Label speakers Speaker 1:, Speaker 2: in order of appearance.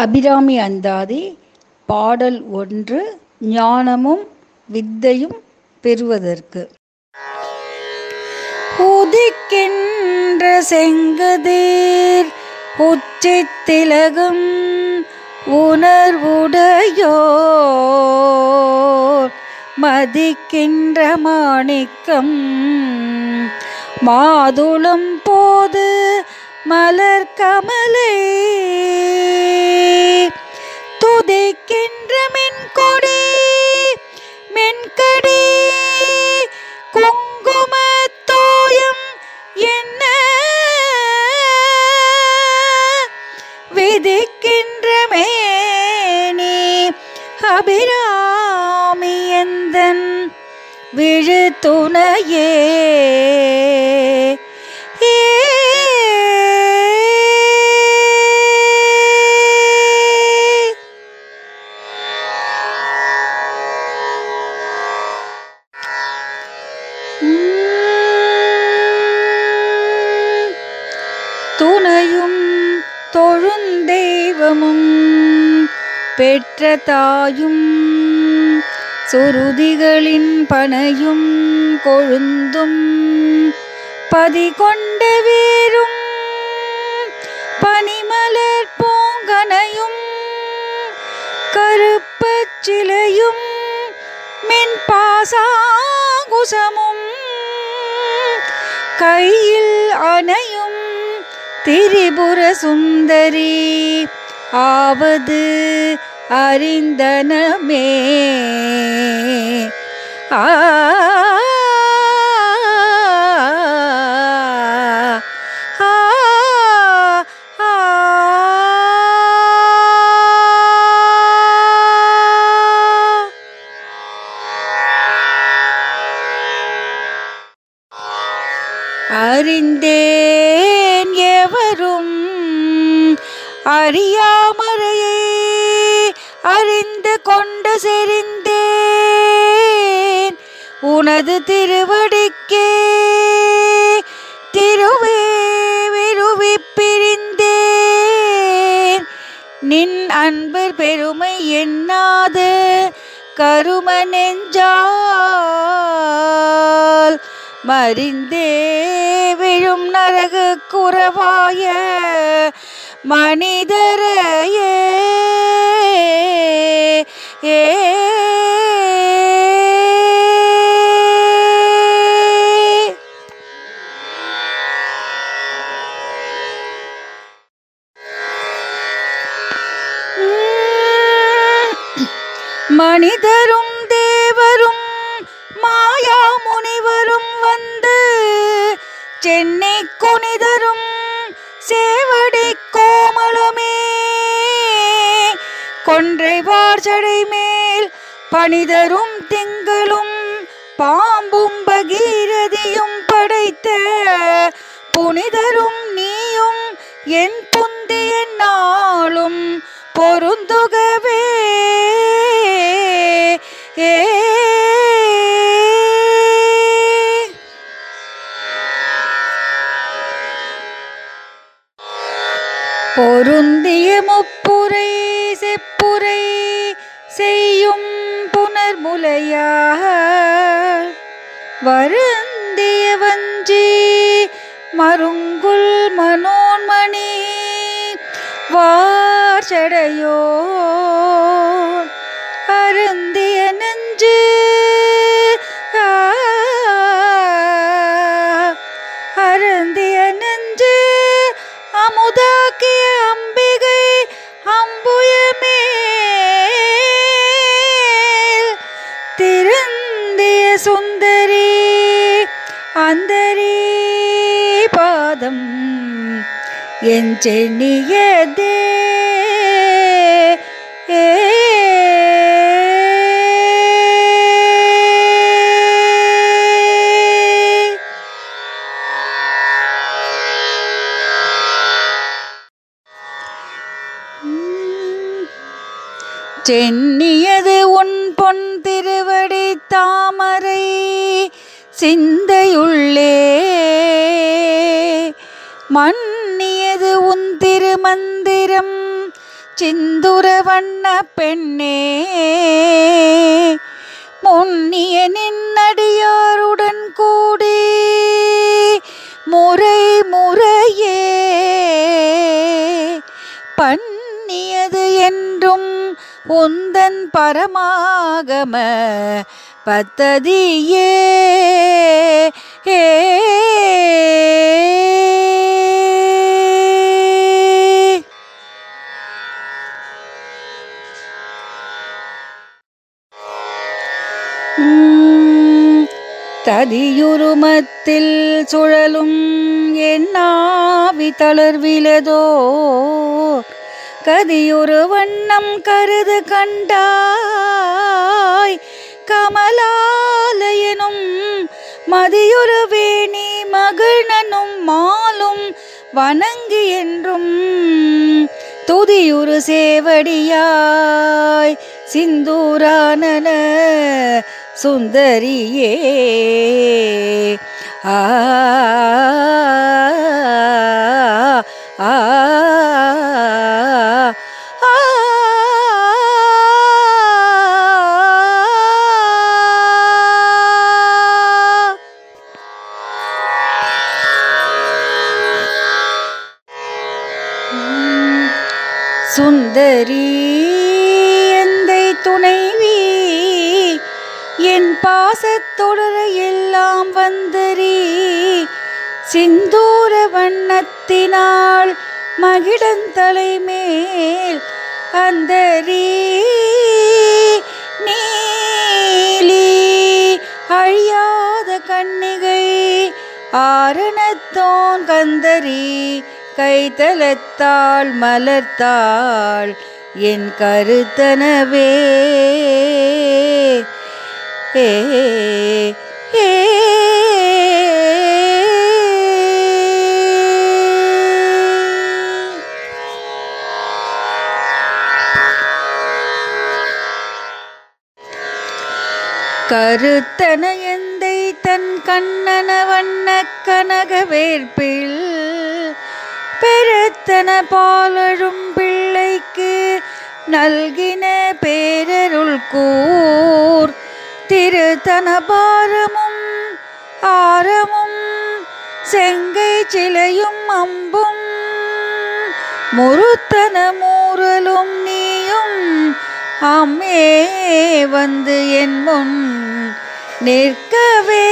Speaker 1: அபிராமி அந்தாதி பாடல் ஒன்று ஞானமும் வித்தையும் பெறுவதற்கு உதிக்கின்ற செங்குதீர் உச்சி திலகம் உணர்வுடையோ மதிக்கின்ற மாணிக்கம் மாதுளம் போது மலர் கமலை துதைக்கின்ற மென்கொடி மென்கடி குங்கும தோயம் என்ன விதைக்கின்ற மேனி அபிராமியந்தன் விழு துணையே பெற்ற தாயும் சுருதிகளின் பனையும் கொழுந்தும் பதி கொண்ட வேரும் பனிமலர் பூங்கனையும் கருப்பச்சிலையும் மென்பாசாங்குசமும் கையில் அணையும் திரிபுர சுந்தரி ஆவது அறிந்தனமே ஆ அறிந்தேன் எவரும் அறியாமறையை உனது திருவடிக்கே திருவே பிரிந்தேன் நின் அன்பு பெருமை எண்ணாது கரும நெஞ்சால் மறிந்தே விழும் நரகு குறவாய மனிதரையே மனிதரும் தேவரும் மாயா முனிவரும் வந்து சென்னை குனிதரும் சேவடி கோமளமே கொன்றை வார்ச்சடை மேல் பனிதரும் திங்களும் பாம்பும் பகீரதியும் படைத்த புனிதரும் நீயும் என் புந்திய நாளும் பொருந்துகவே பொருந்திய முப்புரை செப்புரை செய்யும் புனர்முலையார் வருந்திய வஞ்சி மருங்குல் மனோன்மணி வார்ச்சடையோ அருந்தி என்று அருந்திய நெஞ்சு அமுதாக்கிய அம்பிகை அம்புயமே திருந்திய சுந்தரி அந்தரி பாதம் என் சென்னியதே சென்னியது உன் பொன் திருவடி தாமரை சிந்தையுள்ளே மன்னியது உன் திருமந்திரம் சிந்துர வண்ண பெண்ணே முன்னிய நின்னடியாருடன் கூடி முறை முறையே பண்ணியது என்றும் உந்தன் பரமாகம பத்ததியே ததியுருமத்தில் சுழலும் என்னாவி தளர்விலதோ கதியுரு வண்ணம் கருது கண்டாய் கமலாலயனும் மதியுரு வேணி மகிழ்னனும் மாலும் வணங்கு என்றும் துதியுரு சேவடியாய் சிந்தூரான சுந்தரியே ஆ சுந்தரி எந்தை துணைவி என் பாசத்தொடர எல்லாம் வந்தரி சிந்தூர வண்ணத்தினால் மகிடந்தலை மேல் அந்தரி நீலி அழியாத கண்ணிகை ஆரணத்தோன் கந்தரி கைதலத்தாள் மலர்த்தாள் என் கருத்தனவே ஏ கருத்தன எந்தை தன் கண்ணன வண்ண கனக வேர்பில் பெருத்தன பாலழும் பிள்ளைக்கு நல்கின பேரருள் கூர் திருத்தன பாரமும் ஆரமும் செங்கை சிலையும் அம்பும் முருத்தன மூரலும் நீயும் அம்மே வந்து என் முன் நிற்கவே